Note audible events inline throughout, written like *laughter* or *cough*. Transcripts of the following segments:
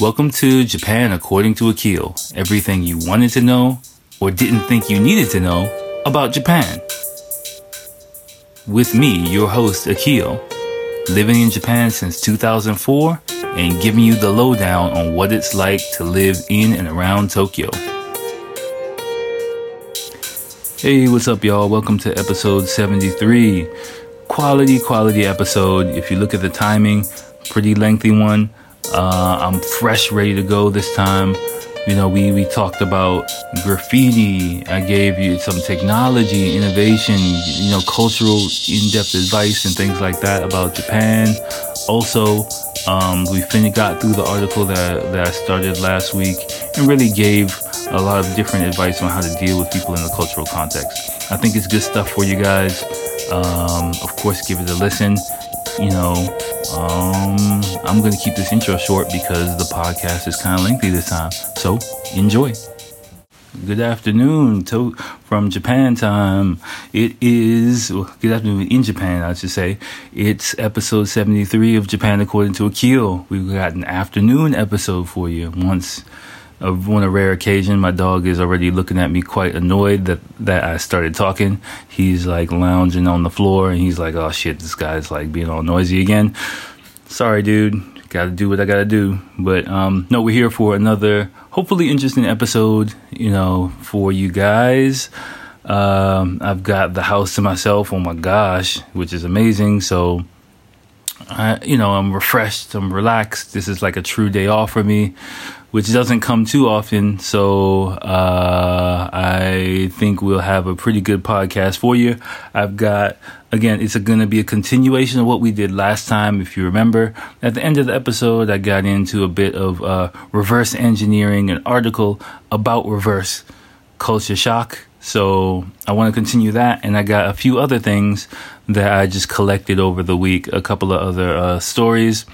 Welcome to Japan According to Akil. Everything you wanted to know or didn't think you needed to know about Japan. With me, your host, Akil, living in Japan since 2004 and giving you the lowdown on what it's like to live in and around Tokyo. Hey, what's up, y'all? Welcome to episode 73. Quality, quality episode. If you look at the timing, pretty lengthy one. Uh, I'm fresh, ready to go this time. You know, we, we talked about graffiti. I gave you some technology, innovation, you know, cultural in-depth advice and things like that about Japan. Also, um, we finished got through the article that, that I started last week and really gave a lot of different advice on how to deal with people in the cultural context. I think it's good stuff for you guys. Um, of course, give it a listen. You know, um, I'm going to keep this intro short because the podcast is kind of lengthy this time. So enjoy. Good afternoon to, from Japan time. It is, well, good afternoon in Japan, I should say. It's episode 73 of Japan According to Akil. We've got an afternoon episode for you. Once, on a rare occasion, my dog is already looking at me quite annoyed that, that I started talking. He's like lounging on the floor and he's like, oh shit, this guy's like being all noisy again. Sorry, dude. Gotta do what I gotta do. But, um, no, we're here for another hopefully interesting episode, you know, for you guys. Um, I've got the house to myself. Oh my gosh, which is amazing. So, I, you know, I'm refreshed. I'm relaxed. This is like a true day off for me which doesn't come too often. So uh, I think we'll have a pretty good podcast for you. I've got again, it's going to be a continuation of what we did last time. If you remember, at the end of the episode, I got into a bit of uh, reverse engineering, an article about reverse culture shock. So I want to continue that, and I got a few other things that I just collected over the week. A couple of other uh, stories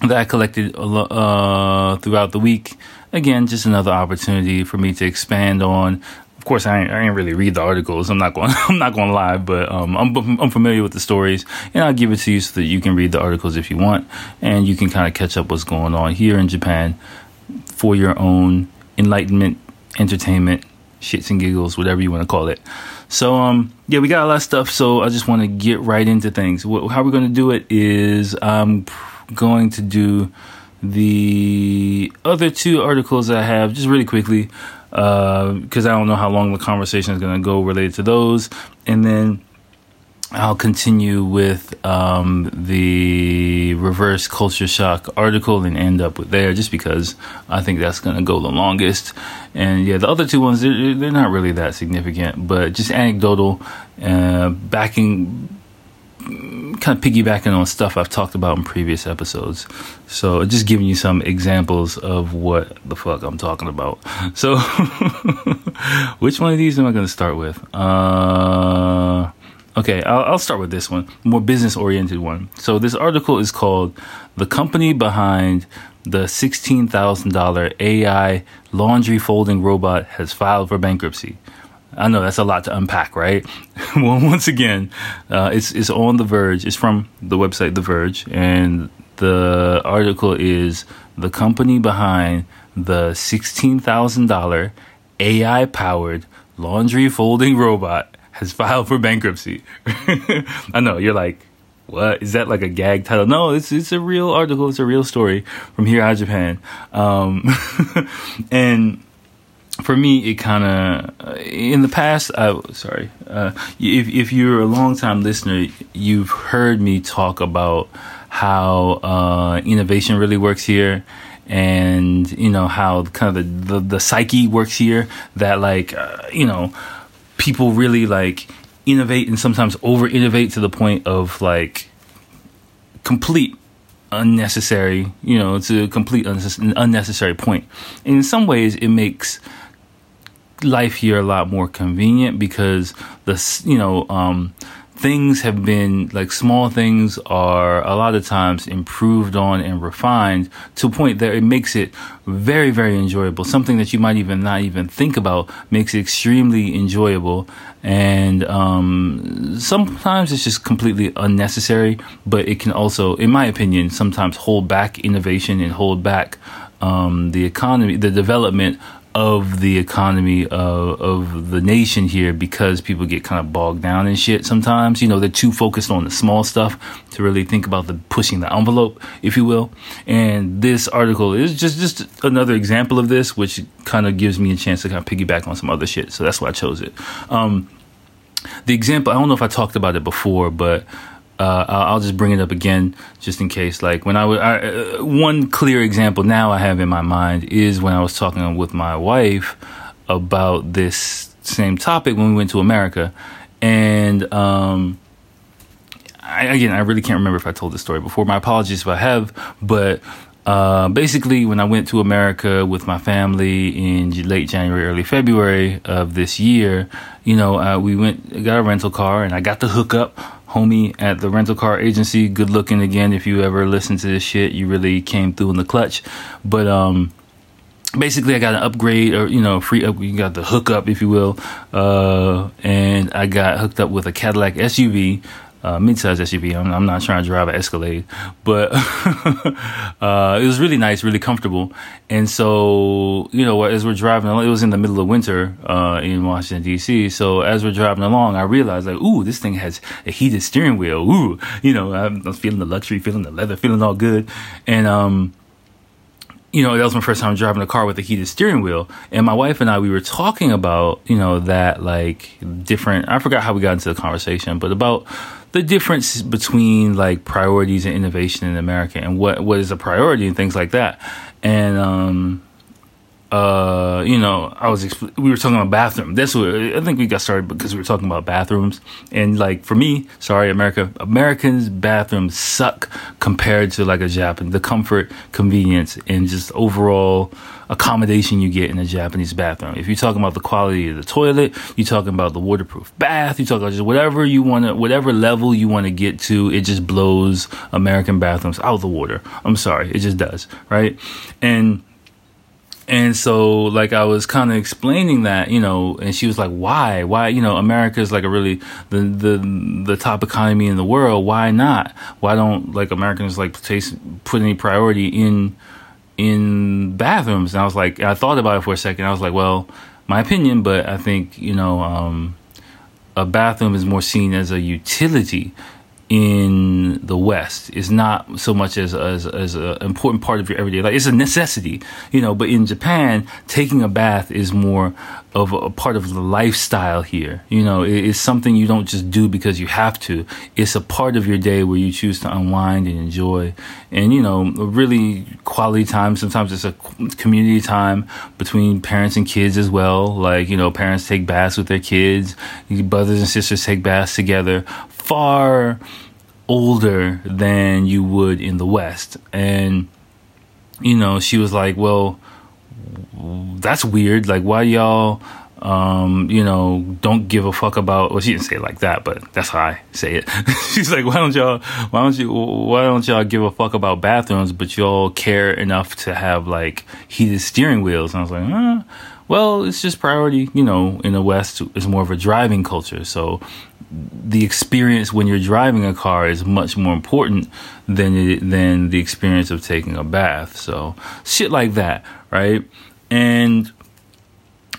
that I collected uh, throughout the week. Again, just another opportunity for me to expand on. Of course, I ain't, I ain't really read the articles. I'm not going. *laughs* I'm not going to lie, but um, I'm, I'm familiar with the stories, and I'll give it to you so that you can read the articles if you want, and you can kind of catch up what's going on here in Japan for your own enlightenment, entertainment, shits and giggles, whatever you want to call it. So, um, yeah, we got a lot of stuff. So I just want to get right into things. How we're going to do it is, um going to do the other two articles I have just really quickly because uh, I don't know how long the conversation is going to go related to those, and then I'll continue with um, the reverse culture shock article and end up with there just because I think that's going to go the longest. And yeah, the other two ones they're, they're not really that significant, but just anecdotal, uh, backing kind of piggybacking on stuff I've talked about in previous episodes. So just giving you some examples of what the fuck I'm talking about. So *laughs* which one of these am I going to start with? Uh, okay, I'll, I'll start with this one, more business oriented one. So this article is called "The Company Behind." The $16,000 AI laundry folding robot has filed for bankruptcy. I know that's a lot to unpack, right? *laughs* well, once again, uh, it's it's on The Verge. It's from the website The Verge, and the article is the company behind the sixteen thousand dollar AI powered laundry folding robot has filed for bankruptcy. *laughs* I know you're like, what is that like a gag title? No, it's it's a real article. It's a real story from here out of Japan, um, *laughs* and for me, it kind of in the past. I sorry, uh, if if you're a long time listener, you've heard me talk about how uh, innovation really works here, and you know how kind of the the, the psyche works here. That like uh, you know people really like innovate and sometimes over innovate to the point of like complete unnecessary you know to a complete unnecessary point. And in some ways it makes life here a lot more convenient because the you know um, things have been like small things are a lot of times improved on and refined to a point that it makes it very very enjoyable. Something that you might even not even think about makes it extremely enjoyable. And um, sometimes it's just completely unnecessary but it can also in my opinion sometimes hold back innovation and hold back um, the economy, the development of the economy of, of the nation here because people get kind of bogged down in shit sometimes. You know, they're too focused on the small stuff to really think about the pushing the envelope, if you will. And this article is just, just another example of this, which kind of gives me a chance to kind of piggyback on some other shit. So that's why I chose it. Um, the example, I don't know if I talked about it before, but uh, I'll just bring it up again just in case. Like when I was, uh, one clear example now I have in my mind is when I was talking with my wife about this same topic when we went to America. And, um, I, again, I really can't remember if I told this story before. My apologies if I have, but uh, basically, when I went to America with my family in late January, early February of this year, you know, uh, we went got a rental car, and I got the hookup homie at the rental car agency. Good looking again. If you ever listen to this shit, you really came through in the clutch. But um, basically, I got an upgrade or you know, free up. You got the hookup, if you will, uh, and I got hooked up with a Cadillac SUV uh, mid-size SUV. I'm, I'm, not trying to drive an Escalade, but *laughs* uh, it was really nice, really comfortable. And so, you know, as we're driving, it was in the middle of winter uh, in Washington D.C. So as we're driving along, I realized like, ooh, this thing has a heated steering wheel. Ooh, you know, I'm, I'm feeling the luxury, feeling the leather, feeling all good, and um you know, that was my first time driving a car with a heated steering wheel. And my wife and I, we were talking about, you know, that like different, I forgot how we got into the conversation, but about the difference between like priorities and innovation in America and what, what is a priority and things like that. And, um, uh, you know, I was we were talking about bathroom. That's what I think we got started because we were talking about bathrooms. And like for me, sorry, America, Americans' bathrooms suck compared to like a Japan. The comfort, convenience, and just overall accommodation you get in a Japanese bathroom. If you're talking about the quality of the toilet, you're talking about the waterproof bath, you talk about just whatever you want to, whatever level you want to get to, it just blows American bathrooms out of the water. I'm sorry, it just does, right? And and so like i was kind of explaining that you know and she was like why? Why you know america is like a really the the the top economy in the world. Why not? Why don't like americans like taste, put any priority in in bathrooms? And i was like i thought about it for a second. I was like well my opinion but i think you know um a bathroom is more seen as a utility in the West is not so much as as as an important part of your everyday life. It's a necessity, you know. But in Japan, taking a bath is more of a part of the lifestyle here. You know, it's something you don't just do because you have to. It's a part of your day where you choose to unwind and enjoy, and you know, really quality time. Sometimes it's a community time between parents and kids as well. Like you know, parents take baths with their kids, brothers and sisters take baths together far older than you would in the West. And, you know, she was like, well, that's weird. Like, why y'all, um, you know, don't give a fuck about, well, she didn't say it like that, but that's how I say it. *laughs* She's like, why don't y'all, why don't you, why don't y'all give a fuck about bathrooms, but y'all care enough to have like heated steering wheels? And I was like, huh? Well, it's just priority, you know, in the West, it's more of a driving culture. So the experience when you're driving a car is much more important than it, than the experience of taking a bath. So shit like that, right? And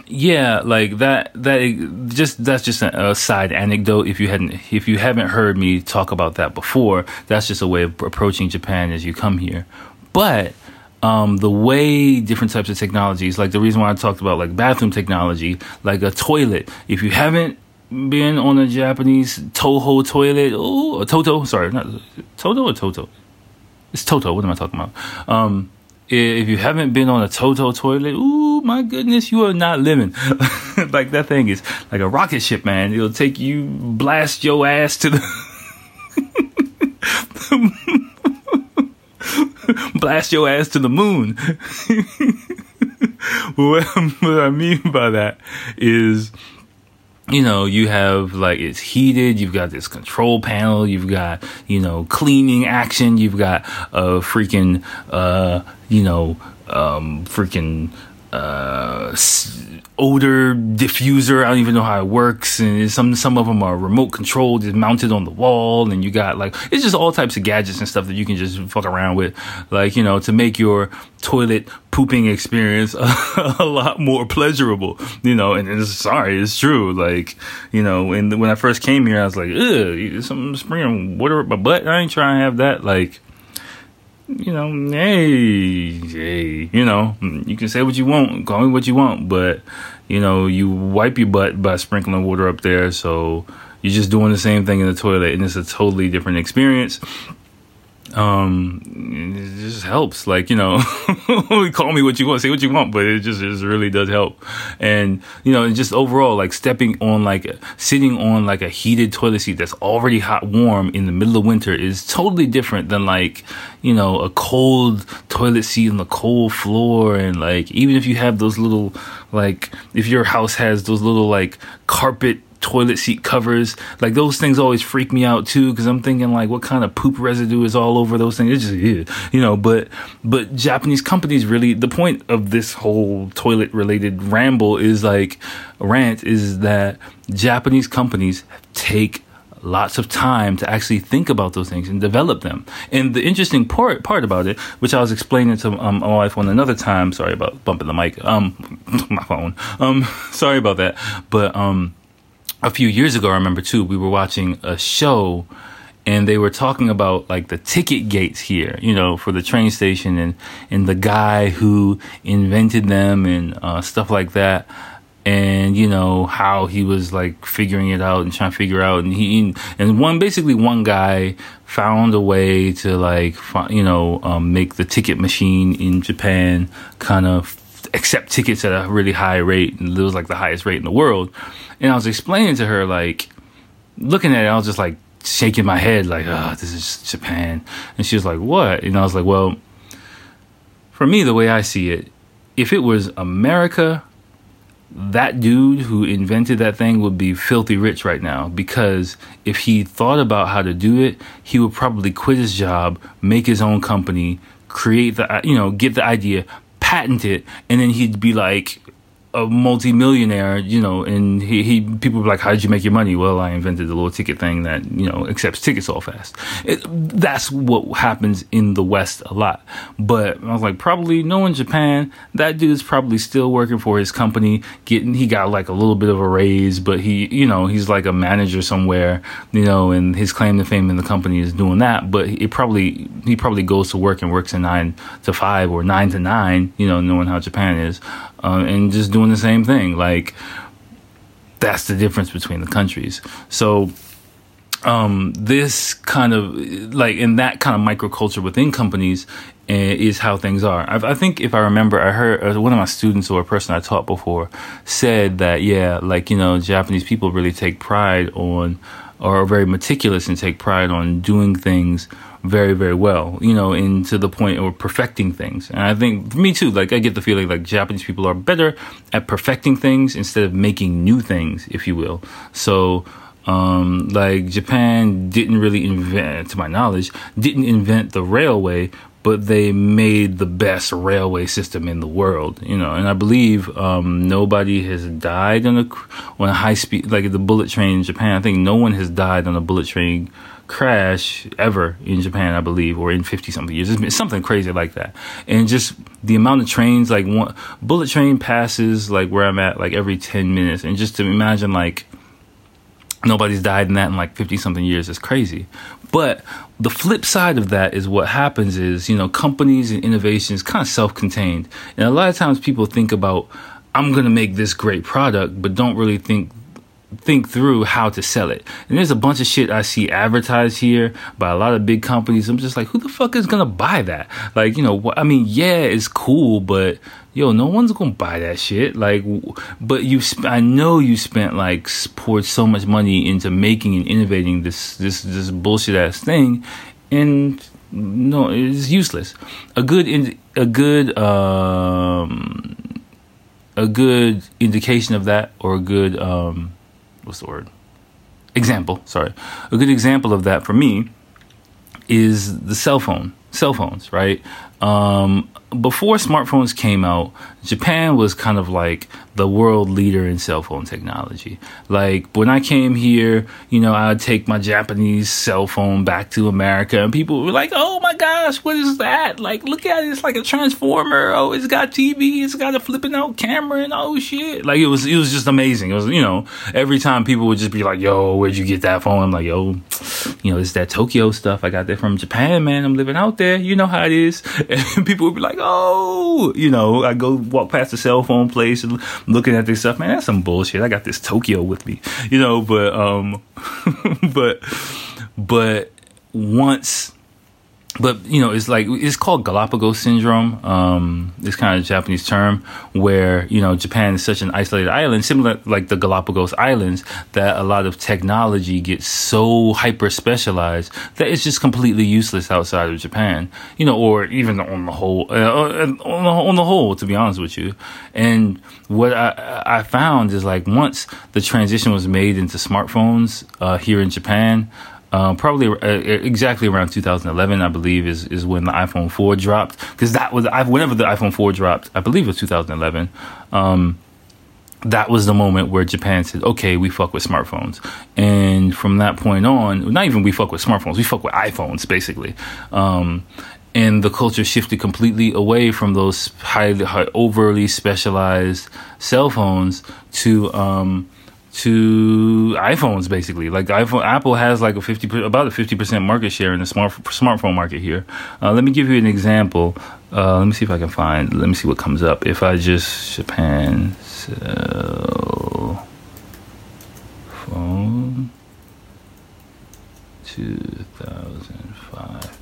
yeah, like that. That just that's just a, a, side anecdote. If you hadn't, if you haven't heard me talk about that before, that's just a way of approaching Japan as you come here. But um, the way different types of technologies, like the reason why I talked about like bathroom technology, like a toilet. If you haven't been on a Japanese Toho toilet, oh, a Toto, sorry, not Toto or Toto. It's Toto. What am I talking about? Um, if you haven't been on a Toto toilet, ooh, my goodness, you are not living. *laughs* like that thing is like a rocket ship, man. It'll take you, blast your ass to the. *laughs* *laughs* blast your ass to the moon. *laughs* what, I mean by that is you know, you have like it's heated, you've got this control panel, you've got, you know, cleaning action, you've got a freaking, uh, you know, um, freaking uh, odor diffuser. I don't even know how it works. And some some of them are remote controlled, just mounted on the wall. And you got like it's just all types of gadgets and stuff that you can just fuck around with, like you know, to make your toilet pooping experience a, *laughs* a lot more pleasurable. You know, and it's sorry, it's true. Like you know, and when I first came here, I was like, ugh, some springing water up my butt. I ain't trying to have that. Like you know, hey, hey, you know, you can say what you want, call me what you want, but you know, you wipe your butt by sprinkling water up there, so you're just doing the same thing in the toilet, and it's a totally different experience um it just helps. Like you know *laughs* call me what you want say what you want but it just, it just really does help. And you know just overall like stepping on like sitting on like a heated toilet seat that's already hot warm in the middle of winter is totally different than like you know a cold toilet seat on the cold floor. And like even if you have those little like if your house has those little like carpet toilet seat covers. Like those things always freak me out too because I'm thinking like what kind of poop residue is all over those things. It's just you know. But but Japanese companies really the point of this whole toilet related ramble is like rant is that Japanese companies take lots of time to actually think about those things and develop them. And the interesting part part about it, which I was explaining to um, my wife on another time. Sorry about bumping the mic. Um, *laughs* my phone. Um, *laughs* sorry about that. But um a few years ago, I remember too, we were watching a show and they were talking about like the ticket gates here, you know, for the train station and, and the guy who invented them and uh, stuff like that. And you know how he was like figuring it out and trying to figure out, and he and one basically one guy found a way to like you know um, make the ticket machine in Japan kind of accept tickets at a really high rate, and it was like the highest rate in the world and I was explaining to her, like, looking at it, I was just like shaking my head, like, oh, this is Japan. And she was like, what? And I was like, well, for me, the way I see it, if it was America, that dude who invented that thing would be filthy rich right now because if he thought about how to do it, he would probably quit his job, make his own company, create the, you know, get the idea, patent it, and then he'd be like a multi-millionaire, you know, and he, he people were like, "How did you make your money?" Well, I invented the little ticket thing that you know accepts tickets all fast. It, that's what happens in the West a lot. But I was like, probably no in Japan. That dude's probably still working for his company. Getting he got like a little bit of a raise, but he you know he's like a manager somewhere, you know, and his claim to fame in the company is doing that. But it probably he probably goes to work and works a nine to five or nine to nine, you know, knowing how Japan is uh, and just doing the same thing. Like that's the difference between the countries. So um, this kind of like in that kind of microculture within companies uh, is how things are. I, I, think if I remember, I heard uh, one of my students or a person I taught before said that yeah, like you know, Japanese people really take pride on or are very meticulous and take pride on doing things very, very well, you know, and to the point of perfecting things. And I think for me too, like I get the feeling like Japanese people are better at perfecting things instead of making new things, if you will. So, um, like Japan didn't really invent, to my knowledge, didn't invent the railway, but they made the best railway system in the world, you know. And I believe um, nobody has died on a on a high speed like the bullet train in Japan. I think no one has died on a bullet train crash ever in Japan, I believe, or in 50 something years. It's something crazy like that. And just the amount of trains, like one bullet train passes like where I'm at like every 10 minutes. And just to imagine like nobody's died in that in like 50 something years is crazy. But the flip side of that is what happens is, you know, companies and innovations kind of self contained. And a lot of times people think about, I'm going to make this great product, but don't really think think through how to sell it. And there's a bunch of shit I see advertised here by a lot of big companies. I'm just like, who the fuck is gonna buy that? Like, you know, I mean, yeah, it's cool, but yo, no one's gonna buy that shit. Like, but you, sp- I know you spent like poured so much money into making and innovating this this this bullshit ass thing, and no, it's useless. A good in, a good um a good indication of that or a good um what's the word? Example, sorry. A good example of that for me is the cell phone, cell phones, right? um, before smartphones came out, Japan was kind of like the world leader in cell phone technology. Like when I came here, you know, I'd take my Japanese cell phone back to America and people were like, "Oh my gosh, what is that? Like look at it, it's like a transformer. Oh, it's got TV, it's got a flipping out camera and oh shit." Like it was it was just amazing. It was, you know, every time people would just be like, "Yo, where'd you get that phone?" I'm like, "Yo, you know, it's that Tokyo stuff. I got that from Japan, man. I'm living out there. You know how it is." *laughs* And people would be like, "Oh, you know, I go walk past the cell phone place and looking at this stuff, man, that's some bullshit. I got this Tokyo with me, you know, but um, *laughs* but but once but you know it's like it's called galapagos syndrome um it's kind of a japanese term where you know japan is such an isolated island similar like the galapagos islands that a lot of technology gets so hyper specialized that it's just completely useless outside of japan you know or even on the whole uh, on, the, on the whole to be honest with you. And what i i found is like once the transition was made into smartphones uh, here in japan uh, probably uh, exactly around 2011, I believe, is, is when the iPhone 4 dropped. Because that was whenever the iPhone 4 dropped, I believe it was 2011. Um, that was the moment where Japan said, "Okay, we fuck with smartphones," and from that point on, not even we fuck with smartphones, we fuck with iPhones, basically. Um, and the culture shifted completely away from those highly, high, overly specialized cell phones to um, to iPhones basically. Like iPhone, Apple has like a fifty about a fifty percent market share in the smart smartphone market here. Uh, let me give you an example. Uh, let me see if I can find. Let me see what comes up. If I just Japan cell phone two thousand five.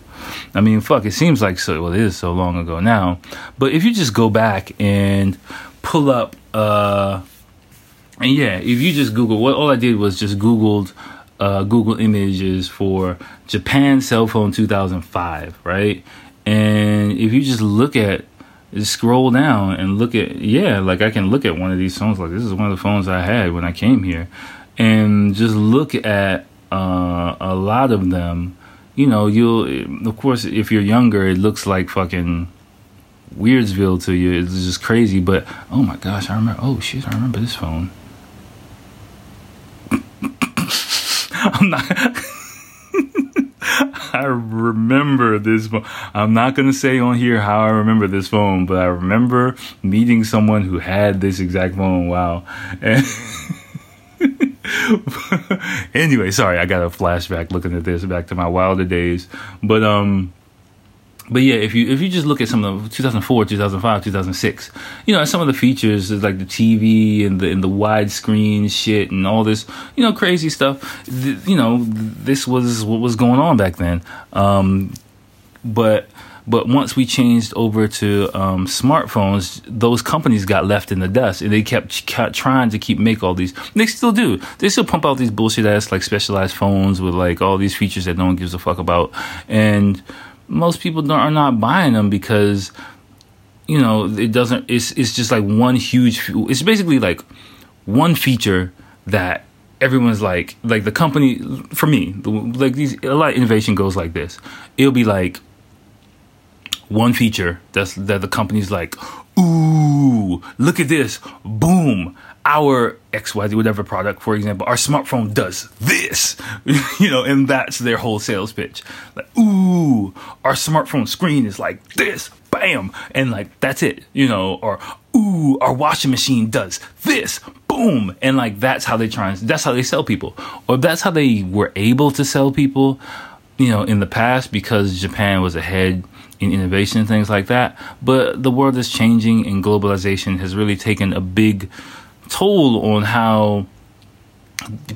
I mean, fuck. It seems like so. Well, it is so long ago now. But if you just go back and pull up. Uh, and yeah, if you just Google, what all I did was just Googled uh, Google Images for Japan cell phone 2005, right? And if you just look at, just scroll down and look at, yeah, like I can look at one of these phones. Like this is one of the phones I had when I came here, and just look at uh, a lot of them. You know, you'll of course if you're younger, it looks like fucking Weirdsville to you. It's just crazy. But oh my gosh, I remember. Oh shit, I remember this phone. I'm not. *laughs* I remember this phone. I'm not going to say on here how I remember this phone, but I remember meeting someone who had this exact phone. Wow. *laughs* Anyway, sorry, I got a flashback looking at this back to my wilder days. But um but yeah, if you if you just look at some of the 2004, 2005, 2006, you know, some of the features is like the TV and the and the widescreen shit and all this, you know, crazy stuff. Th- you know, this was what was going on back then. Um, but but once we changed over to um, smartphones, those companies got left in the dust, and they kept, trying to keep make all these. They still do. They still pump out these bullshit ass like specialized phones with like all these features that no one gives a fuck about, and most people are not buying them because you know it doesn't it's it's just like one huge it's basically like one feature that everyone's like like the company for me the, like these a lot of innovation goes like this. It'll be like one feature that's that the company's like ooh look at this boom our XYZ, whatever product, for example, our smartphone does this, *laughs* you know, and that's their whole sales pitch. Like, ooh, our smartphone screen is like this, bam, and like that's it, you know, or ooh, our washing machine does this, boom, and like that's how they try and that's how they sell people, or that's how they were able to sell people, you know, in the past because Japan was ahead in innovation and things like that. But the world is changing, and globalization has really taken a big toll on how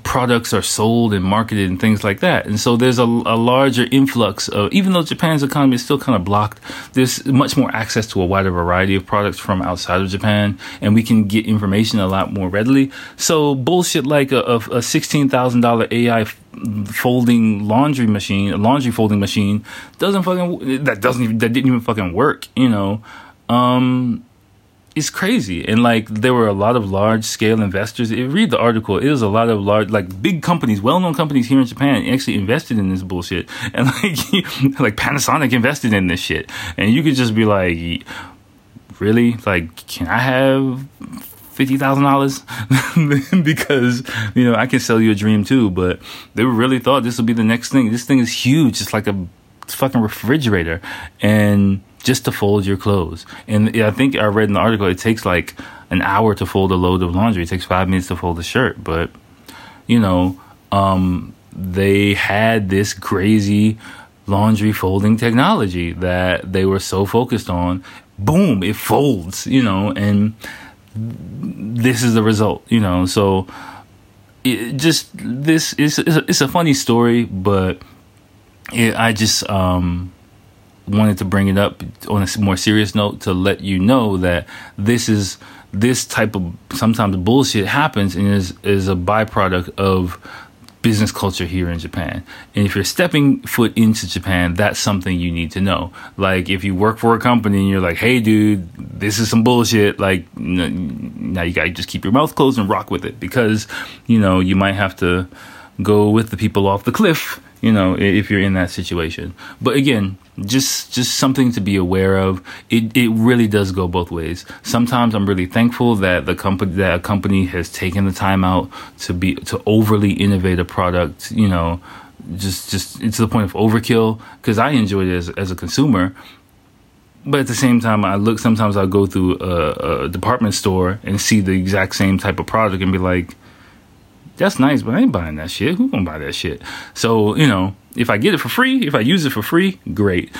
products are sold and marketed and things like that. And so there's a, a, larger influx of, even though Japan's economy is still kind of blocked, there's much more access to a wider variety of products from outside of Japan, and we can get information a lot more readily. So bullshit like a, a, a $16,000 AI folding laundry machine, a laundry folding machine doesn't fucking, that doesn't even, that didn't even fucking work, you know. Um, it's crazy. And like there were a lot of large scale investors. You read the article, it was a lot of large, like big companies, well known companies here in Japan actually invested in this bullshit. *laughs* And like, *laughs* like Panasonic invested in this shit. And you could just be like, really? Like, can I have fifty thousand dollars *laughs* because you know I can sell you a dream too. But they really thought this would be the next thing. This thing is huge. It's like a fucking refrigerator, and just to fold your clothes. And I think I read in the article it takes like an hour to fold a load of laundry. It takes five minutes to fold a shirt. But you know, um, they had this crazy laundry folding technology that they were so focused on. Boom, it folds, you know, and this is the result, you know. So it just this is it's a funny story, but it, I just um, wanted to bring it up on a more serious note to let you know that this is this type of sometimes bullshit happens and is is a byproduct of business culture here in Japan. And if you're stepping foot into Japan, that's something you need to know. Like if you work for a company and you're like, "Hey, dude, this is some bullshit," like now you gotta just keep your mouth closed and rock with it because you know you might have to go with the people off the cliff you know, if you're in that situation. But again, just just something to be aware of. It it really does go both ways. Sometimes I'm really thankful that the company that a company has taken the time out to be to overly innovate a product, you know, just just to the point of overkill because I enjoy it as as a consumer. But at the same time, I look. Sometimes I'll go through a, a department store and see the exact same type of product and be like, that's nice, but I ain't buying that shit. Who gonna buy that shit? So, you know, if I get it for free, if I use it for free, great.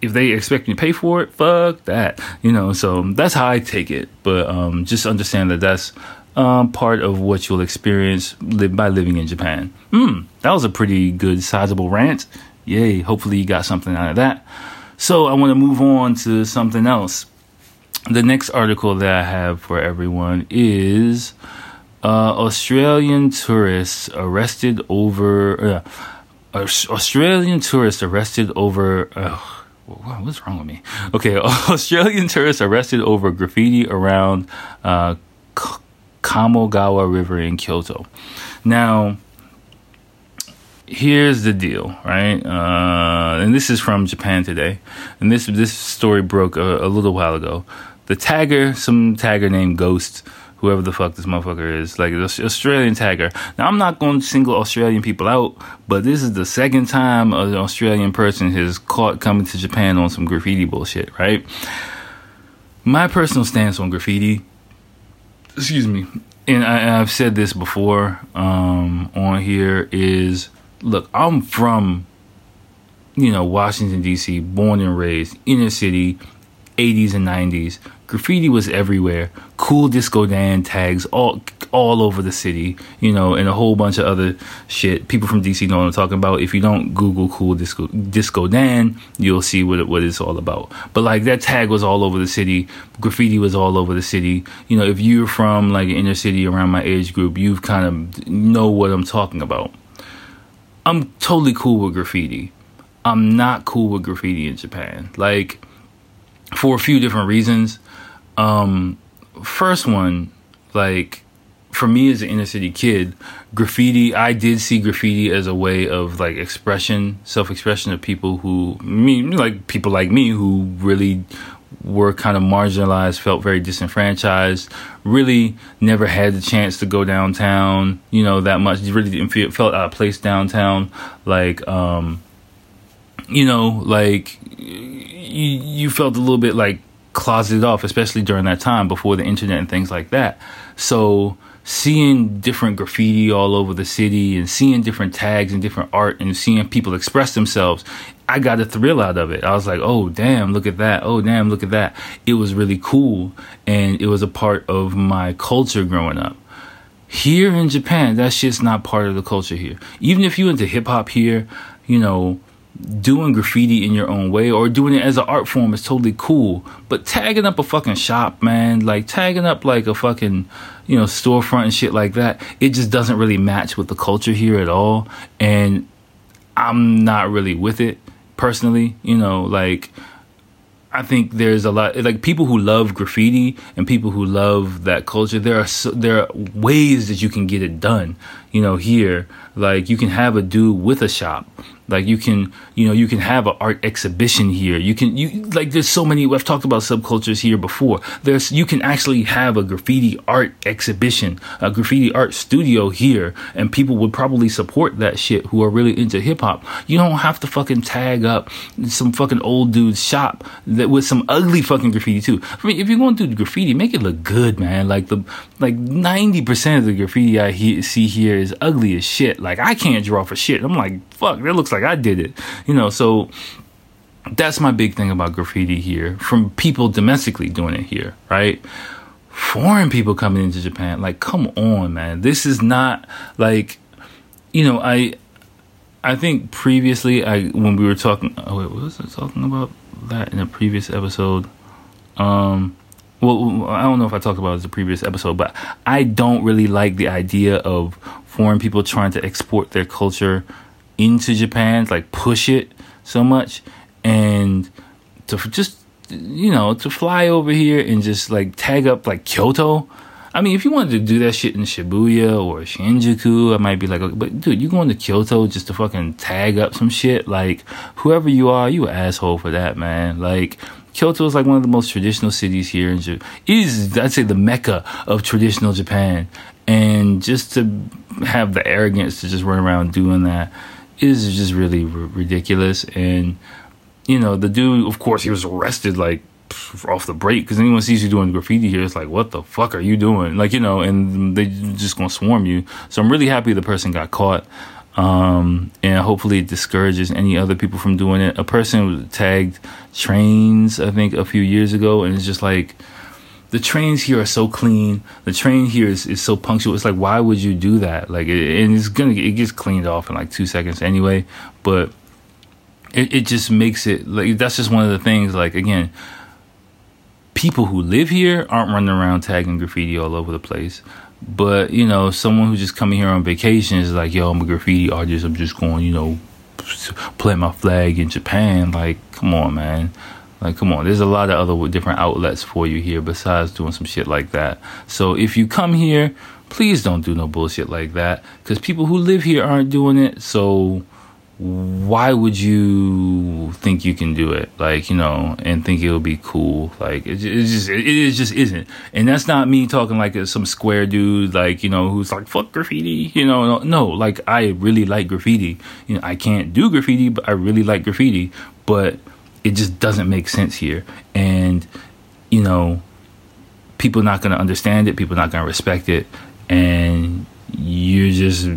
If they expect me to pay for it, fuck that. You know, so that's how I take it. But um, just understand that that's um, part of what you'll experience by living in Japan. Hmm, that was a pretty good, sizable rant. Yay. Hopefully, you got something out of that. So, I want to move on to something else. The next article that I have for everyone is uh, Australian tourists arrested over. Uh, Australian tourists arrested over. Uh, what's wrong with me? Okay, *laughs* Australian tourists arrested over graffiti around uh, Kamogawa River in Kyoto. Now, here's the deal, right? Uh, and this is from Japan Today, and this this story broke a, a little while ago. The tagger, some tagger named Ghost whoever the fuck this motherfucker is, like Australian tagger. Now, I'm not going to single Australian people out, but this is the second time an Australian person has caught coming to Japan on some graffiti bullshit, right? My personal stance on graffiti, excuse me, and I, have said this before um, on here, is look, I'm from, you know, Washington, D.C., born and raised, inner city, 80s and 90s graffiti was everywhere. Cool Disco Dan tags all all over the city, you know, and a whole bunch of other shit. People from DC know what I'm talking about. If you don't Google Cool Disco Disco Dan, you'll see what it, what it's all about. But like that tag was all over the city. Graffiti was all over the city. You know, if you're from like inner city around my age group, you've kind of know what I'm talking about. I'm totally cool with graffiti. I'm not cool with graffiti in Japan. Like for a few different reasons. Um, first one, like for me as an inner city kid, graffiti, I did see graffiti as a way of like expression, self expression of people who, me, like people like me who really were kind of marginalized, felt very disenfranchised, really never had the chance to go downtown, you know, that much, really didn't feel, felt out of place downtown. Like, um, you know, like you, you felt a little bit like closeted off, especially during that time before the internet and things like that. So seeing different graffiti all over the city and seeing different tags and different art and seeing people express themselves, I got a thrill out of it. I was like, oh, damn, look at that. Oh, damn, look at that. It was really cool. And it was a part of my culture growing up. Here in Japan, that shit's not part of the culture here. Even if you into hip hop here, you know, doing graffiti in your own way or doing it as an art form is totally cool. But tagging up a fucking shop, man, like tagging up like a fucking, you know, storefront and shit like that, it just doesn't really match with the culture here at all. And I'm not really with it personally, you know, like I think there's a lot like people who love graffiti and people who love that culture. There are so, there are ways that you can get it done. You know, here like you can have a dude with a shop like you can, you know, you can have an art exhibition here. You can, you like, there's so many. I've talked about subcultures here before. There's, you can actually have a graffiti art exhibition, a graffiti art studio here, and people would probably support that shit who are really into hip hop. You don't have to fucking tag up some fucking old dude's shop that with some ugly fucking graffiti too. I mean, if you're going to do graffiti, make it look good, man. Like the, like ninety percent of the graffiti I he, see here is ugly as shit. Like I can't draw for shit. I'm like, fuck, that looks like I did it. You know, so that's my big thing about graffiti here from people domestically doing it here, right? Foreign people coming into Japan, like, come on, man. This is not like, you know, I, I think previously, I when we were talking, oh wait, what was I talking about that in a previous episode? Um, well, I don't know if I talked about it as a previous episode, but I don't really like the idea of foreign people trying to export their culture into Japan, like push it so much, and to just you know to fly over here and just like tag up like Kyoto. I mean, if you wanted to do that shit in Shibuya or Shinjuku, I might be like, but dude, you going to Kyoto just to fucking tag up some shit? Like, whoever you are, you asshole for that, man. Like, Kyoto is like one of the most traditional cities here in Japan. Is, I'd say, the mecca of traditional Japan. And just to have the arrogance to just run around doing that is just really r- ridiculous. And you know, the dude, of course, he was arrested like off the break because anyone sees you doing graffiti here, it's like, what the fuck are you doing? Like, you know, and they just gonna swarm you. So I'm really happy the person got caught. Um, and hopefully it discourages any other people from doing it. A person tagged trains, I think, a few years ago, and it's just like, the trains here are so clean. The train here is, is so punctual. It's like, why would you do that? Like, it, and it's gonna it gets cleaned off in like two seconds anyway. But it, it just makes it like that's just one of the things. Like again, people who live here aren't running around tagging graffiti all over the place. But you know, someone who's just coming here on vacation is like, yo, I'm a graffiti artist. I'm just going, you know, plant my flag in Japan. Like, come on, man. Like, come on, there's a lot of other different outlets for you here besides doing some shit like that. So if you come here, please don't do no bullshit like that because people who live here aren't doing it. So why would you think you can do it? Like, you know, and think it'll be cool. Like, it, just, it, just isn't. And that's not me talking like some square dude, like, you know, who's like, fuck graffiti, you know, no, no, like, I really like graffiti. You know, I can't do graffiti, but I really like graffiti. But, it just doesn't make sense here. And, you know, people not going to understand it, people not going to respect it, and you're just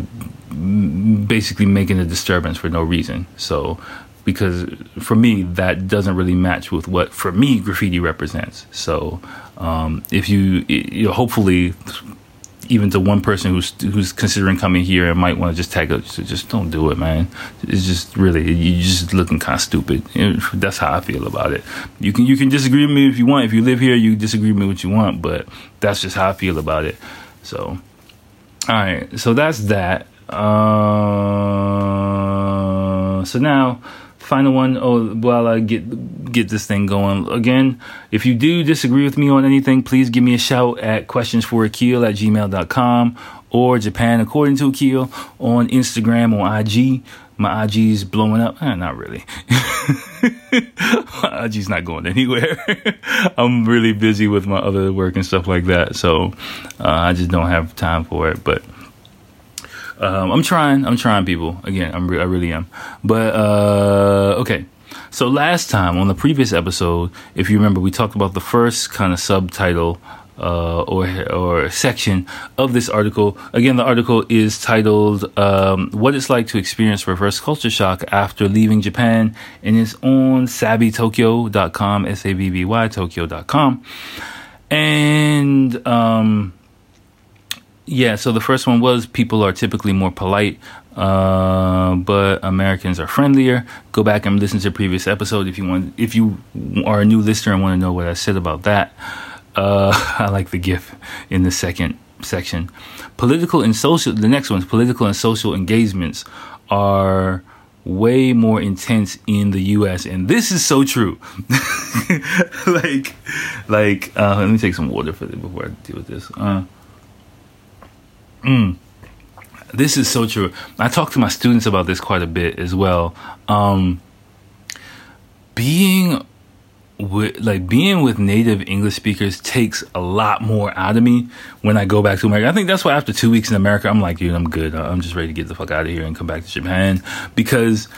basically making a disturbance for no reason. So, because for me, that doesn't really match with what, for me, graffiti represents. So, um, if you, you know, hopefully, even to one person who's who's considering coming here and might want to just tag up, so just don't do it, man. It's just really you're just looking kind of stupid. That's how I feel about it. You can you can disagree with me if you want. If you live here, you disagree with me what you want, but that's just how I feel about it. So, all right, so that's that. Uh, so now final one oh, while I get get this thing going. Again, if you do disagree with me on anything, please give me a shout at questions for Akil at gmail.com or Japan according to Akil on Instagram or IG. My IG's blowing up. Eh, not really. *laughs* my IG's not going anywhere. *laughs* I'm really busy with my other work and stuff like that. So uh, I just don't have time for it. But um, I'm trying. I'm trying, people. Again, I'm re- I really am. But uh, okay. So last time on the previous episode, if you remember, we talked about the first kind of subtitle uh, or or section of this article. Again, the article is titled um, "What It's Like to Experience Reverse Culture Shock After Leaving Japan," and it's on savvytokyo.com, s a v v y tokyo.com, and um, yeah, so the first one was people are typically more polite, uh, but Americans are friendlier. Go back and listen to the previous episode if you want. If you are a new listener and want to know what I said about that, uh, *laughs* I like the GIF in the second section. Political and social. The next one is political and social engagements are way more intense in the US and this is so true. *laughs* like like uh, let me take some water for before I deal with this. Uh, mm, this is so true. I talk to my students about this quite a bit as well. Um, being with like being with native English speakers takes a lot more out of me when I go back to America. I think that's why after two weeks in America, I'm like, dude, I'm good. I'm just ready to get the fuck out of here and come back to Japan because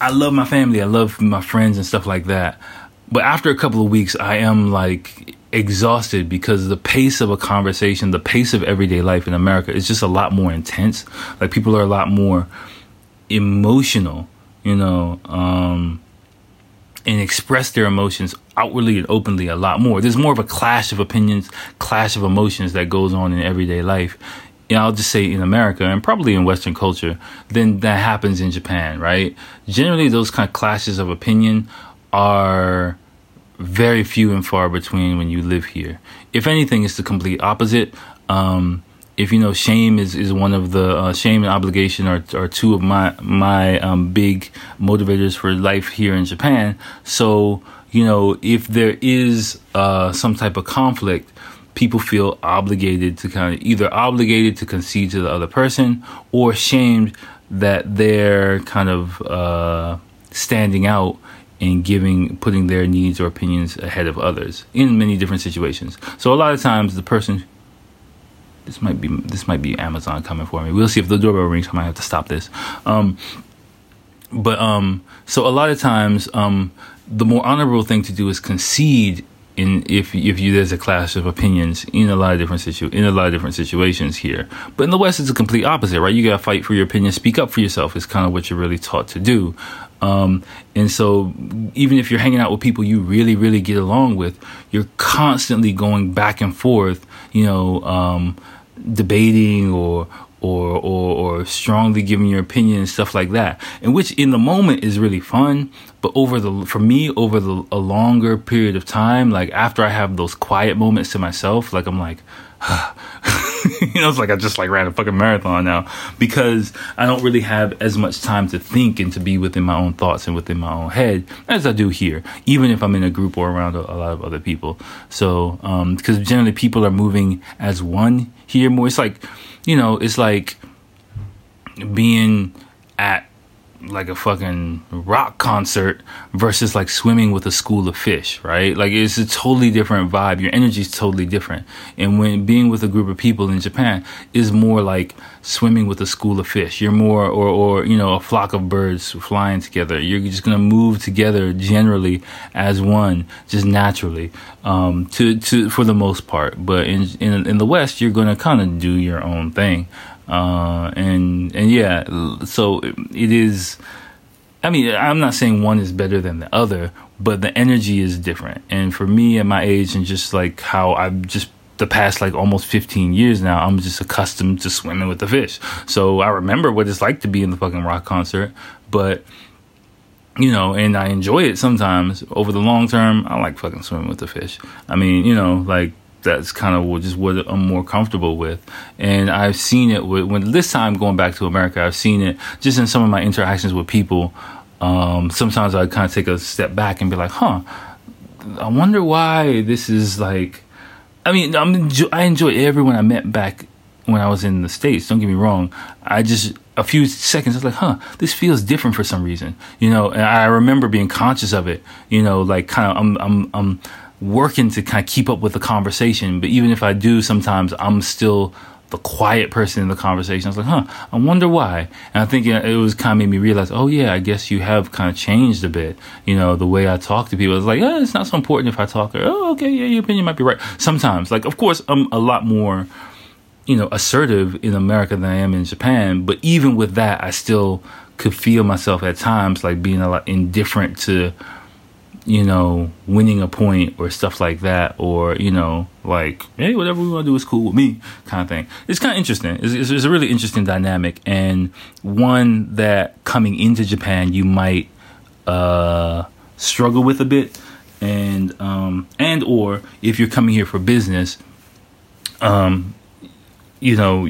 I love my family, I love my friends and stuff like that. But after a couple of weeks, I am like exhausted because the pace of a conversation, the pace of everyday life in America is just a lot more intense. Like people are a lot more emotional, you know. Um, and express their emotions outwardly and openly a lot more. There's more of a clash of opinions, clash of emotions that goes on in everyday life. Know, I'll just say in America and probably in Western culture than that happens in Japan, right? Generally, those kind of clashes of opinion are very few and far between when you live here. If anything, it's the complete opposite. Um, if you know shame is, is one of the uh, shame and obligation are, are two of my my um, big motivators for life here in Japan. So you know if there is uh, some type of conflict, people feel obligated to kind of either obligated to concede to the other person or shamed that they're kind of uh, standing out and giving putting their needs or opinions ahead of others in many different situations. So a lot of times the person this might be this might be Amazon coming for me. We'll see if the doorbell rings. I might have to stop this. Um, but um, so a lot of times, um, the more honorable thing to do is concede in if if you there's a clash of opinions in a lot of different situ in a lot of different situations here. But in the West, it's a complete opposite, right? You gotta fight for your opinion, speak up for yourself. Is kind of what you're really taught to do. Um, and so, even if you're hanging out with people you really, really get along with, you're constantly going back and forth. You know um, debating or or, or or strongly giving your opinion and stuff like that and which in the moment is really fun but over the for me over the a longer period of time like after i have those quiet moments to myself like i'm like *sighs* you know, it's like I just like ran a fucking marathon now because I don't really have as much time to think and to be within my own thoughts and within my own head as I do here, even if I'm in a group or around a, a lot of other people. So, um, because generally people are moving as one here more. It's like, you know, it's like being at like a fucking rock concert versus like swimming with a school of fish, right? Like it's a totally different vibe. Your energy is totally different. And when being with a group of people in Japan is more like swimming with a school of fish. You're more or or you know, a flock of birds flying together. You're just going to move together generally as one, just naturally. Um to to for the most part. But in in in the west, you're going to kind of do your own thing. Uh, and and yeah, so it is. I mean, I'm not saying one is better than the other, but the energy is different. And for me at my age, and just like how I've just the past like almost 15 years now, I'm just accustomed to swimming with the fish. So I remember what it's like to be in the fucking rock concert, but you know, and I enjoy it sometimes. Over the long term, I like fucking swimming with the fish. I mean, you know, like that's kind of just what I'm more comfortable with. And I've seen it with, when this time going back to America, I've seen it just in some of my interactions with people. Um, sometimes I kind of take a step back and be like, huh, I wonder why this is like. I mean, I'm, I enjoy everyone I met back when I was in the States. Don't get me wrong. I just, a few seconds, I was like, huh, this feels different for some reason, you know, and I remember being conscious of it, you know, like kind of, I'm, I'm, I'm, working to kind of keep up with the conversation. But even if I do, sometimes I'm still the quiet person in the conversation. I was like, huh, I wonder why. And I think it was kind of made me realize, oh yeah, I guess you have kind of changed a bit. You know, the way I talk to people. It's like, oh, it's not so important if I talk. Or, oh, okay, yeah, your opinion might be right. Sometimes, like, of course, I'm a lot more, you know, assertive in America than I am in Japan. But even with that, I still could feel myself at times like being a lot indifferent to you know, winning a point or stuff like that, or you know, like hey, whatever we want to do is cool with me, kind of thing. It's kind of interesting. It's, it's, it's, a really interesting dynamic, and one that coming into Japan you might uh, struggle with a bit, and um, and or if you're coming here for business, um, you know,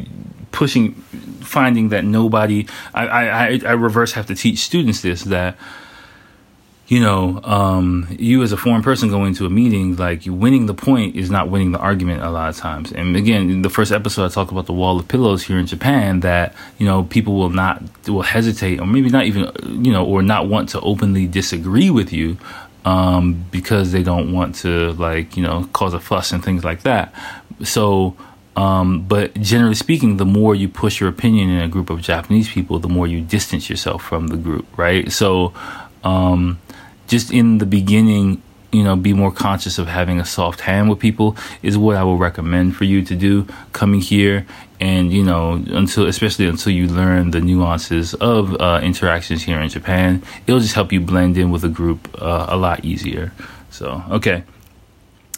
pushing finding that nobody, I, I, I reverse have to teach students this that you know, um, you as a foreign person going to a meeting, like winning the point is not winning the argument a lot of times. And again, in the first episode, I talked about the wall of pillows here in Japan that, you know, people will not, will hesitate or maybe not even, you know, or not want to openly disagree with you. Um, because they don't want to like, you know, cause a fuss and things like that. So, um, but generally speaking, the more you push your opinion in a group of Japanese people, the more you distance yourself from the group, right? So, um, just in the beginning, you know, be more conscious of having a soft hand with people is what I would recommend for you to do coming here. And, you know, until, especially until you learn the nuances of uh, interactions here in Japan, it'll just help you blend in with a group uh, a lot easier. So, okay.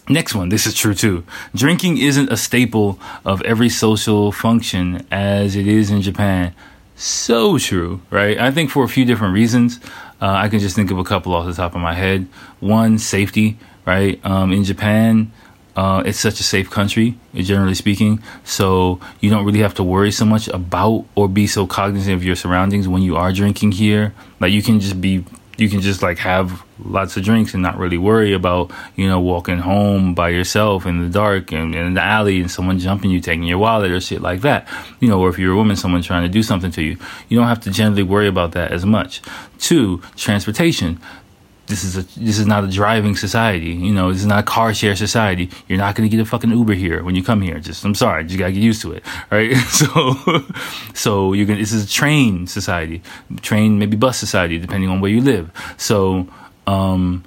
Next one, this is true too. Drinking isn't a staple of every social function as it is in Japan. So true, right? I think for a few different reasons. Uh, I can just think of a couple off the top of my head. One, safety, right? Um, in Japan, uh, it's such a safe country, generally speaking. So you don't really have to worry so much about or be so cognizant of your surroundings when you are drinking here. Like you can just be you can just like have lots of drinks and not really worry about you know walking home by yourself in the dark and, in the alley and someone jumping you taking your wallet or shit like that. You know or if you're a woman someone trying to do something to you. You don't have to generally worry about that as much. Two transportation this is a this is not a driving society. You know, this is not a car share society. You're not gonna get a fucking Uber here when you come here. Just I'm sorry, you gotta get used to it, right? *laughs* So, so you're gonna. This is a train society, train maybe bus society, depending on where you live. So, um,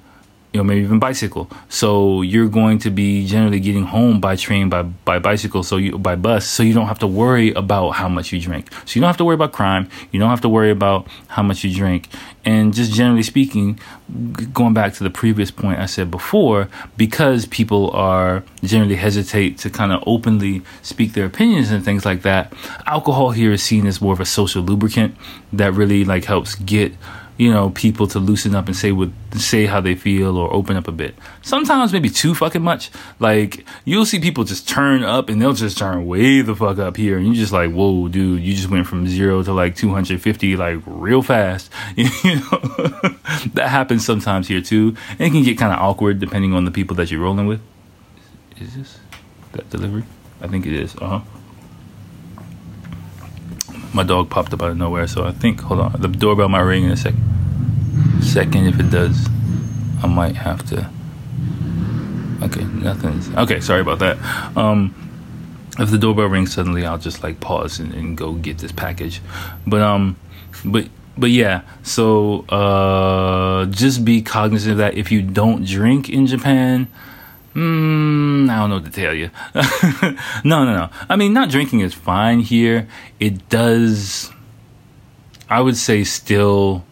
you know, maybe even bicycle. So you're going to be generally getting home by train, by by bicycle, so you by bus, so you don't have to worry about how much you drink. So you don't have to worry about crime. You don't have to worry about how much you drink. And just generally speaking, going back to the previous point I said before, because people are generally hesitate to kind of openly speak their opinions and things like that, alcohol here is seen as more of a social lubricant that really like helps get you know, people to loosen up and say what say how they feel or open up a bit. Sometimes maybe too fucking much. Like you'll see people just turn up and they'll just turn way the fuck up here, and you're just like, whoa, dude, you just went from zero to like 250 like real fast. *laughs* you know, that happens sometimes here too, and it can get kind of awkward depending on the people that you're rolling with. Is this that delivery? I think it is. Uh huh my dog popped up out of nowhere. So I think, hold on, the doorbell might ring in a second. Second, if it does, I might have to. Okay, nothing's. Okay, sorry about that. Um, if the doorbell rings suddenly, I'll just like pause and, and go get this package. But um, but but yeah, so uh, just be cognizant of that. If you don't drink in Japan, Mm, I don't know what to tell you. *laughs* no, no, no. I mean, not drinking is fine here. It does, I would say, still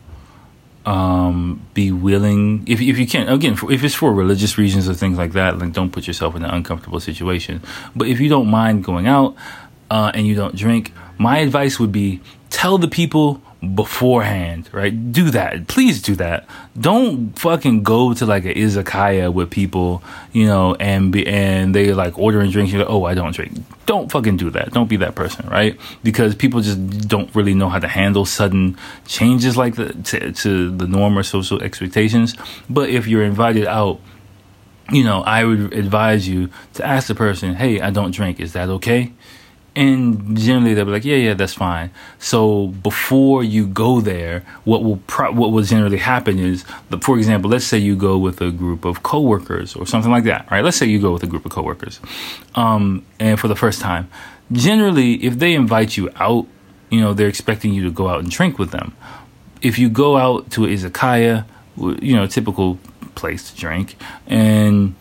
um, be willing if if you can't Again, if it's for religious reasons or things like that, like don't put yourself in an uncomfortable situation. But if you don't mind going out uh, and you don't drink, my advice would be tell the people beforehand, right? Do that. Please do that. Don't fucking go to like an izakaya with people, you know, and be, and they like ordering drinks. You're like, oh, I don't drink. Don't fucking do that. Don't be that person, right? Because people just don't really know how to handle sudden changes like the to, to the norm or social expectations. But if you're invited out, you know, I would advise you to ask the person, hey, I don't drink. Is that okay? And generally they'll be like, yeah, yeah, that's fine. So before you go there, what will pro- what will generally happen is, for example, let's say you go with a group of coworkers or something like that, right? Let's say you go with a group of coworkers, um, and for the first time, generally, if they invite you out, you know, they're expecting you to go out and drink with them. If you go out to a izakaya, you know, typical place to drink, and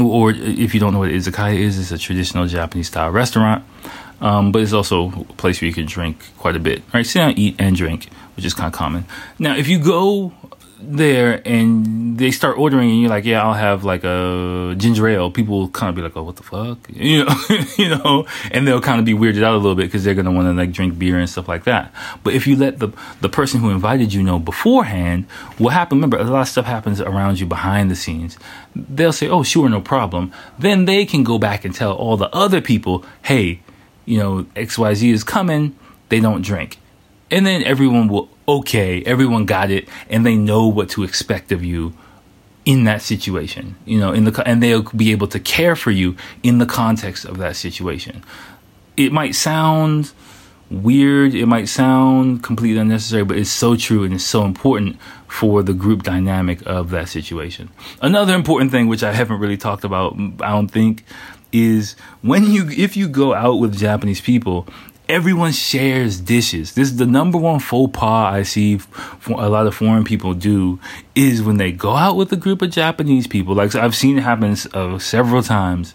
or if you don't know what izakaya is, it's a traditional Japanese style restaurant. Um, but it's also a place where you can drink quite a bit. Right, sit down, eat, and drink, which is kind of common. Now, if you go there and they start ordering and you're like, yeah, I'll have like a ginger ale. People will kind of be like, oh, what the fuck, *laughs* you know, you know, and they'll kind of be weirded out a little bit because they're gonna want to like drink beer and stuff like that. But if you let the the person who invited you know beforehand, what happened? Remember, a lot of stuff happens around you behind the scenes. They'll say, oh, sure, no problem. Then they can go back and tell all the other people, hey you know, XYZ is coming, they don't drink. And then everyone will, okay, everyone got it, and they know what to expect of you in that situation, you know, in the, and they'll be able to care for you in the context of that situation. It might sound weird, it might sound completely unnecessary, but it's so true and it's so important for the group dynamic of that situation. Another important thing, which I haven't really talked about, I don't think, is when you, if you go out with Japanese people, everyone shares dishes. This is the number one faux pas I see a lot of foreign people do is when they go out with a group of Japanese people. Like I've seen it happen uh, several times.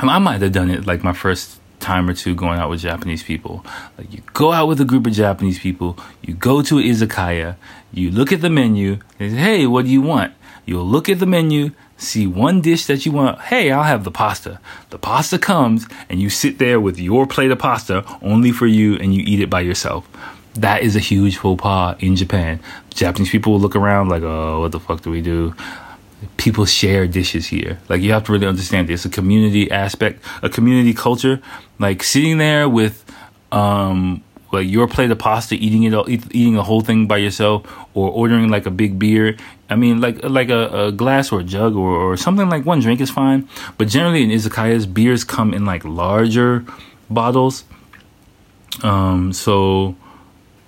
I might have done it like my first time or two going out with Japanese people. Like you go out with a group of Japanese people, you go to an izakaya, you look at the menu, and say, hey, what do you want? You'll look at the menu, see one dish that you want. Hey, I'll have the pasta. The pasta comes, and you sit there with your plate of pasta only for you, and you eat it by yourself. That is a huge faux pas in Japan. Japanese people will look around like, oh, what the fuck do we do? People share dishes here. Like, you have to really understand this. A community aspect, a community culture. Like, sitting there with, um, like your plate of pasta, eating it, all, eating the whole thing by yourself, or ordering like a big beer. I mean, like like a, a glass or a jug or, or something like one drink is fine. But generally in izakayas, beers come in like larger bottles. Um, so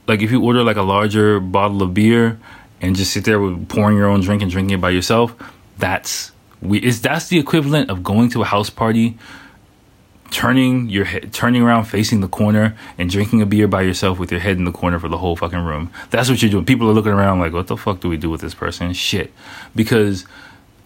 like if you order like a larger bottle of beer and just sit there with pouring your own drink and drinking it by yourself, that's we is that's the equivalent of going to a house party turning your head, turning around facing the corner and drinking a beer by yourself with your head in the corner for the whole fucking room. That's what you're doing. People are looking around like, what the fuck do we do with this person? Shit. Because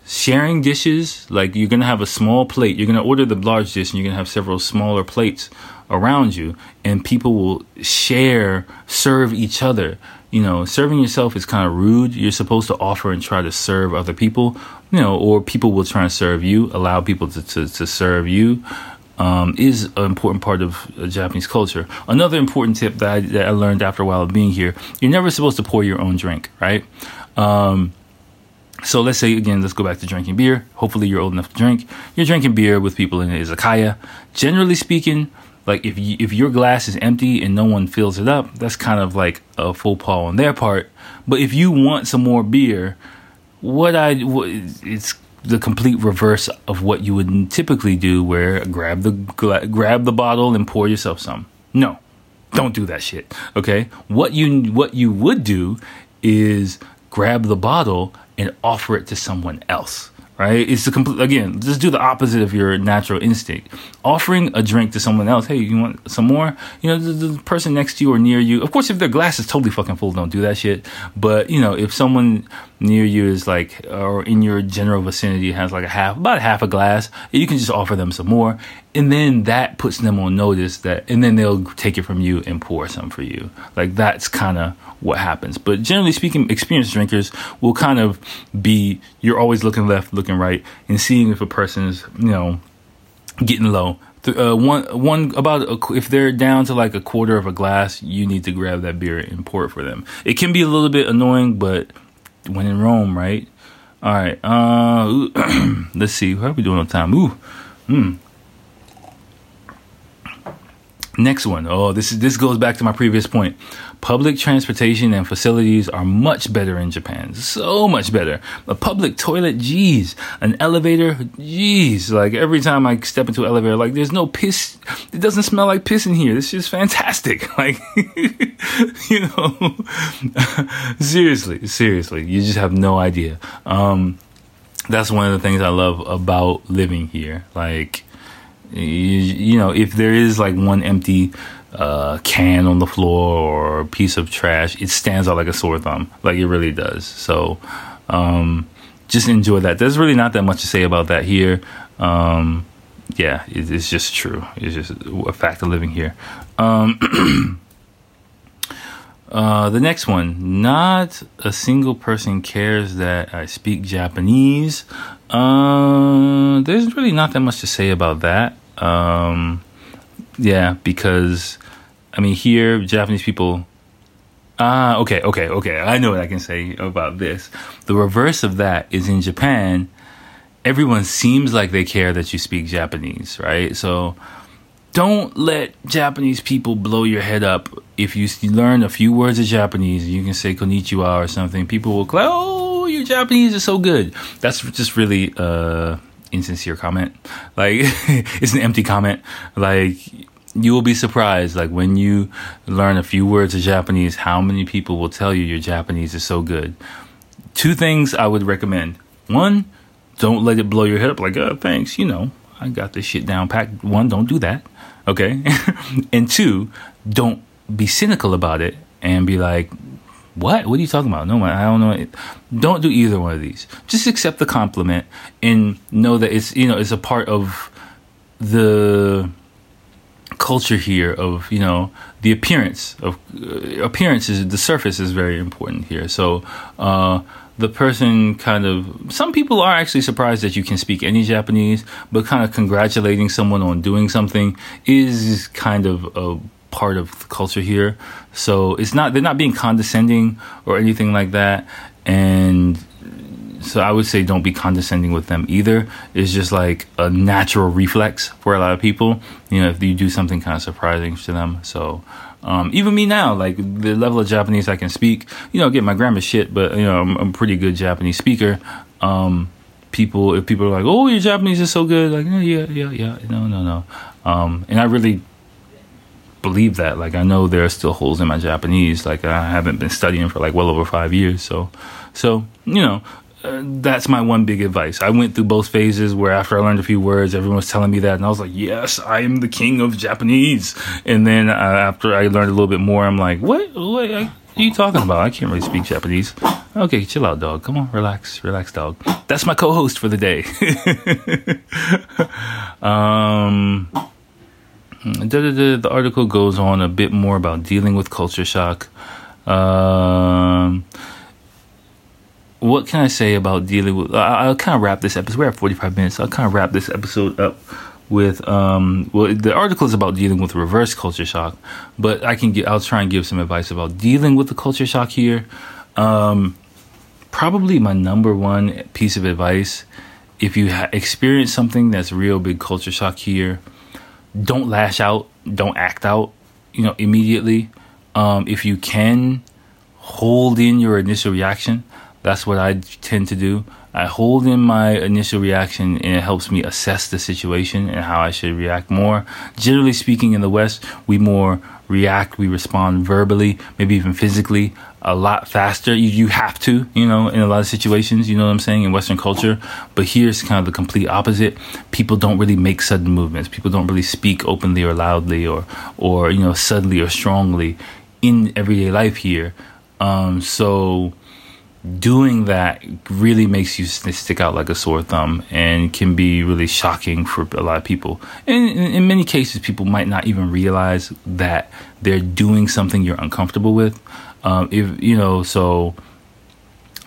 sharing dishes, like you're gonna have a small plate, you're gonna order the large dish and you're gonna have several smaller plates around you and people will share, serve each other. You know, serving yourself is kind of rude. You're supposed to offer and try to serve other people, you know, or people will try and serve you, allow people to, to, to serve you um, is an important part of uh, Japanese culture. Another important tip that I, that I, learned after a while of being here: you're never supposed to pour your own drink, right? Um, so let's say again, let's go back to drinking beer. Hopefully, you're old enough to drink. You're drinking beer with people in izakaya. Generally speaking, like if you, if your glass is empty and no one fills it up, that's kind of like a faux pas on their part. But if you want some more beer, what I what, it's the complete reverse of what you would typically do where grab the grab the bottle and pour yourself some. No. Don't do that shit. Okay? What you what you would do is grab the bottle and offer it to someone else right? It's the complete again. Just do the opposite of your natural instinct. Offering a drink to someone else. Hey, you want some more? You know, the, the, person next to you or near you. Of course, if their glass is totally fucking full, don't do that shit. But you know, if someone near you is like, or in your general vicinity has like a half, about half a glass, you can just offer them some more, and then that puts them on notice that, and then they'll take it from you and pour some for you. Like that's kind of what happens. But generally speaking, experienced drinkers will kind of be you're always looking left, looking right, and seeing if a person is you know getting low. Uh, one one about a, if they're down to like a quarter of a glass, you need to grab that beer and pour it for them. It can be a little bit annoying, but when in Rome, right? All right. Uh, *clears throat* let's see. How are we doing on time? Ooh, hmm. Next one. Oh, this is this goes back to my previous point. Public transportation and facilities are much better in Japan. So much better. A public toilet, geez. An elevator, geez. Like every time I step into an elevator, like there's no piss. It doesn't smell like piss in here. This is fantastic. *laughs* Like, *laughs* you know, *laughs* seriously, seriously, you just have no idea. Um, that's one of the things I love about living here. Like, you, you know, if there is like one empty uh, can on the floor or a piece of trash, it stands out like a sore thumb. Like it really does. So, um, just enjoy that. There's really not that much to say about that here. Um, yeah, it, it's just true. It's just a fact of living here. Um, *clears throat* uh, the next one. Not a single person cares that I speak Japanese. Uh, there's really not that much to say about that. Um, yeah, because I mean, here Japanese people. Ah, okay, okay, okay. I know what I can say about this. The reverse of that is in Japan. Everyone seems like they care that you speak Japanese, right? So, don't let Japanese people blow your head up. If you learn a few words of Japanese, you can say konnichiwa or something. People will go, "Oh, your Japanese is so good." That's just really uh insincere comment. Like *laughs* it's an empty comment. Like you will be surprised like when you learn a few words of Japanese how many people will tell you your Japanese is so good. Two things I would recommend. One, don't let it blow your head up like, "Oh, thanks, you know, I got this shit down packed." One, don't do that. Okay? *laughs* and two, don't be cynical about it and be like, what? What are you talking about? No, I don't know. Don't do either one of these. Just accept the compliment and know that it's you know it's a part of the culture here of you know the appearance of uh, appearances. The surface is very important here. So. Uh, the person kind of some people are actually surprised that you can speak any Japanese, but kind of congratulating someone on doing something is kind of a part of the culture here. So it's not they're not being condescending or anything like that. And so I would say don't be condescending with them either. It's just like a natural reflex for a lot of people. You know, if you do something kind of surprising to them. So um, even me now, like the level of Japanese I can speak, you know, get my grammar shit, but you know, I'm, I'm a pretty good Japanese speaker. Um, people, if people are like, "Oh, your Japanese is so good," like, oh, yeah, yeah, yeah, no, no, no, um, and I really believe that. Like, I know there are still holes in my Japanese. Like, I haven't been studying for like well over five years, so, so you know, uh, that's my one big advice. I went through both phases where after I learned a few words, everyone was telling me that, and I was like, "Yes, I am the king of Japanese." And then uh, after I learned a little bit more, I'm like, "What? What are you talking about? I can't really speak Japanese." Okay, chill out, dog. Come on, relax, relax, dog. That's my co-host for the day. *laughs* um, the article goes on a bit more about dealing with culture shock. Um what can I say about dealing with? I, will kind of wrap this episode. We're at 45 minutes. I'll kind of wrap this episode up with um well the article is about dealing with reverse culture shock but i can get i'll try and give some advice about dealing with the culture shock here um probably my number one piece of advice if you ha- experience something that's real big culture shock here don't lash out don't act out you know immediately um if you can hold in your initial reaction that's what I tend to do. I hold in my initial reaction and it helps me assess the situation and how I should react more. Generally speaking, in the West, we more react, we respond verbally, maybe even physically a lot faster. You, you have to, you know, in a lot of situations, you know what I'm saying, in Western culture. But here's kind of the complete opposite. People don't really make sudden movements. People don't really speak openly or loudly or, or, you know, suddenly or strongly in everyday life here. Um, so, doing that really makes you stick out like a sore thumb and can be really shocking for a lot of people. And in, many cases, people might not even realize that they're doing something you're uncomfortable with. Um, if you know, so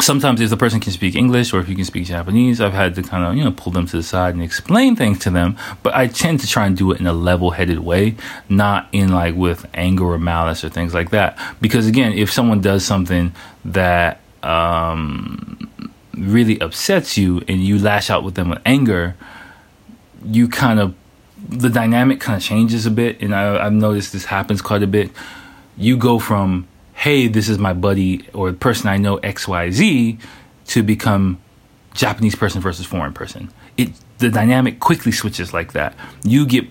sometimes if the person can speak English or if you can speak Japanese, I've had to kind of you know pull them to the side and explain things to them. But I tend to try and do it in a level-headed way, not in like with anger or malice or things like that. Because again, if someone does something that um, really upsets you and you lash out with them with anger, you kind of the dynamic kind of changes a bit, and I, I've noticed this happens quite a bit. You go from "Hey, this is my buddy" or the person I know X Y Z to become Japanese person versus foreign person. It the dynamic quickly switches like that. You get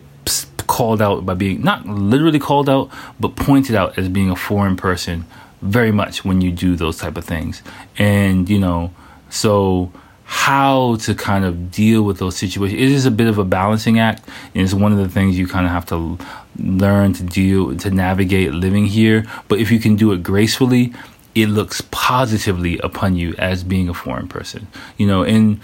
called out by being not literally called out, but pointed out as being a foreign person very much when you do those type of things. And, you know, so how to kind of deal with those situations. It is a bit of a balancing act, and it's one of the things you kind of have to learn to deal to navigate living here. But if you can do it gracefully, it looks positively upon you as being a foreign person. You know, and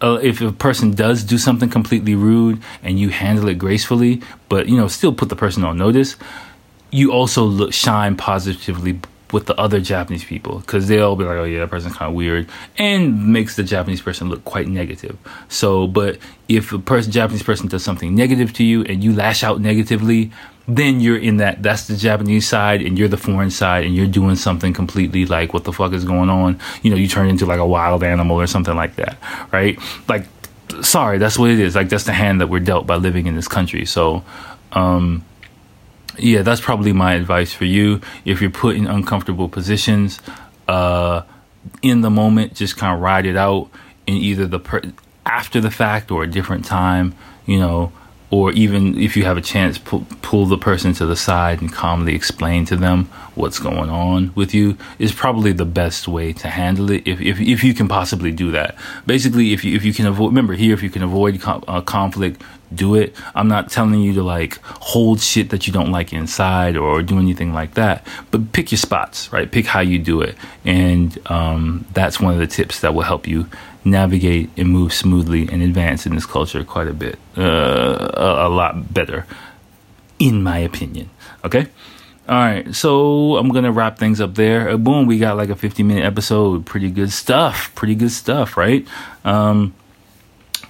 uh, if a person does do something completely rude and you handle it gracefully, but you know, still put the person on notice, you also look shine positively with the other Japanese people because they'll be like, oh yeah, that person's kind of weird, and makes the Japanese person look quite negative. So, but if a person Japanese person does something negative to you and you lash out negatively, then you're in that that's the Japanese side and you're the foreign side and you're doing something completely like what the fuck is going on. You know, you turn into like a wild animal or something like that, right? Like, sorry, that's what it is. Like that's the hand that we're dealt by living in this country. So um, yeah, that's probably my advice for you. If you're put in uncomfortable positions, uh, in the moment, just kind of ride it out in either the per- after the fact or a different time, you know, or even if you have a chance, pull, pull the person to the side and calmly explain to them what's going on with you is probably the best way to handle it. If if, if you can possibly do that, basically, if you if you can avoid, remember here, if you can avoid uh, conflict, do it. I'm not telling you to like hold shit that you don't like inside or do anything like that, but pick your spots, right? Pick how you do it, and um, that's one of the tips that will help you navigate and move smoothly and advance in this culture quite a bit, uh, a, a lot better, in my opinion. Okay. All right, so I'm gonna wrap things up there. Uh, boom, we got like a 50 minute episode. Pretty good stuff. Pretty good stuff, right? Um,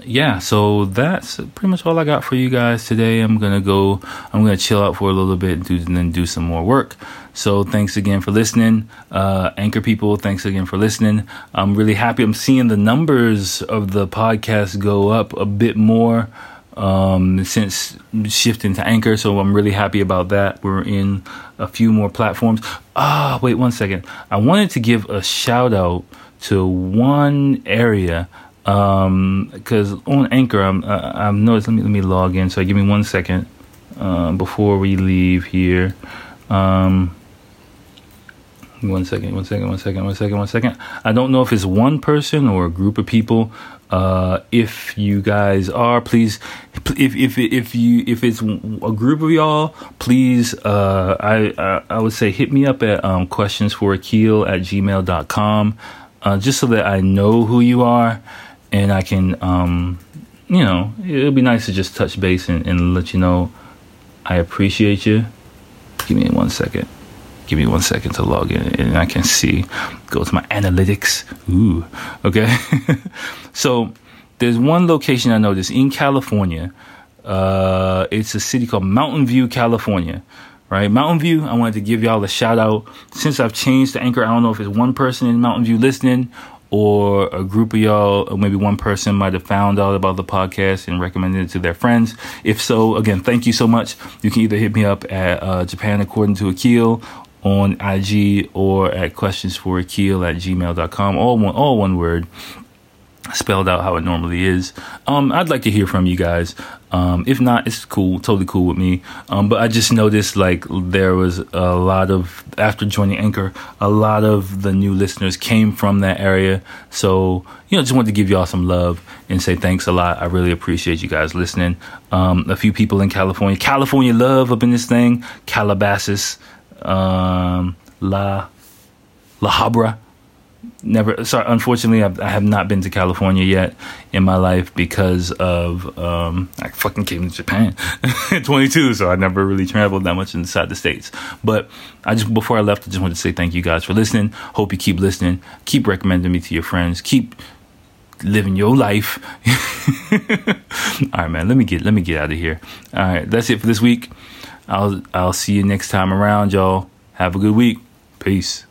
yeah, so that's pretty much all I got for you guys today. I'm gonna go. I'm gonna chill out for a little bit and, do, and then do some more work. So thanks again for listening, uh, anchor people. Thanks again for listening. I'm really happy. I'm seeing the numbers of the podcast go up a bit more um, since shifting to Anchor. So I'm really happy about that. We're in a few more platforms. Ah, wait one second. I wanted to give a shout out to one area because um, on Anchor, I'm, I've noticed. Let me let me log in. So give me one second uh, before we leave here. Um, one second, one second, one second, one second, one second. I don't know if it's one person or a group of people. Uh, if you guys are, please, if if if you if it's a group of y'all, please, uh, I, I, I would say hit me up at um, questions for Akil at gmail.com, uh, just so that I know who you are and I can, um, you know, it'll be nice to just touch base and, and let you know I appreciate you. Give me one second. Give me one second to log in and I can see. Go to my analytics. Ooh, okay. *laughs* so there's one location I noticed in California. Uh, it's a city called Mountain View, California. Right, Mountain View. I wanted to give y'all a shout out. Since I've changed the anchor, I don't know if it's one person in Mountain View listening or a group of y'all, or maybe one person might have found out about the podcast and recommended it to their friends. If so, again, thank you so much. You can either hit me up at uh, Japan According to Akil on IG or at questions for Akil at gmail.com. All one, all one word spelled out how it normally is. Um, I'd like to hear from you guys. Um, if not, it's cool, totally cool with me. Um, but I just noticed like there was a lot of after joining Anchor, a lot of the new listeners came from that area. So you know, just wanted to give y'all some love and say thanks a lot. I really appreciate you guys listening. Um, a few people in California, California love up in this thing, Calabasas, um, La La Habra never sorry unfortunately I've, I have not been to California yet in my life because of um, I fucking came to Japan at *laughs* 22 so I never really traveled that much inside the states. But I just before I left I just wanted to say thank you guys for listening. Hope you keep listening. Keep recommending me to your friends. Keep living your life. *laughs* All right man let me get let me get out of here. All right that's it for this week. I'll I'll see you next time around y'all. Have a good week. Peace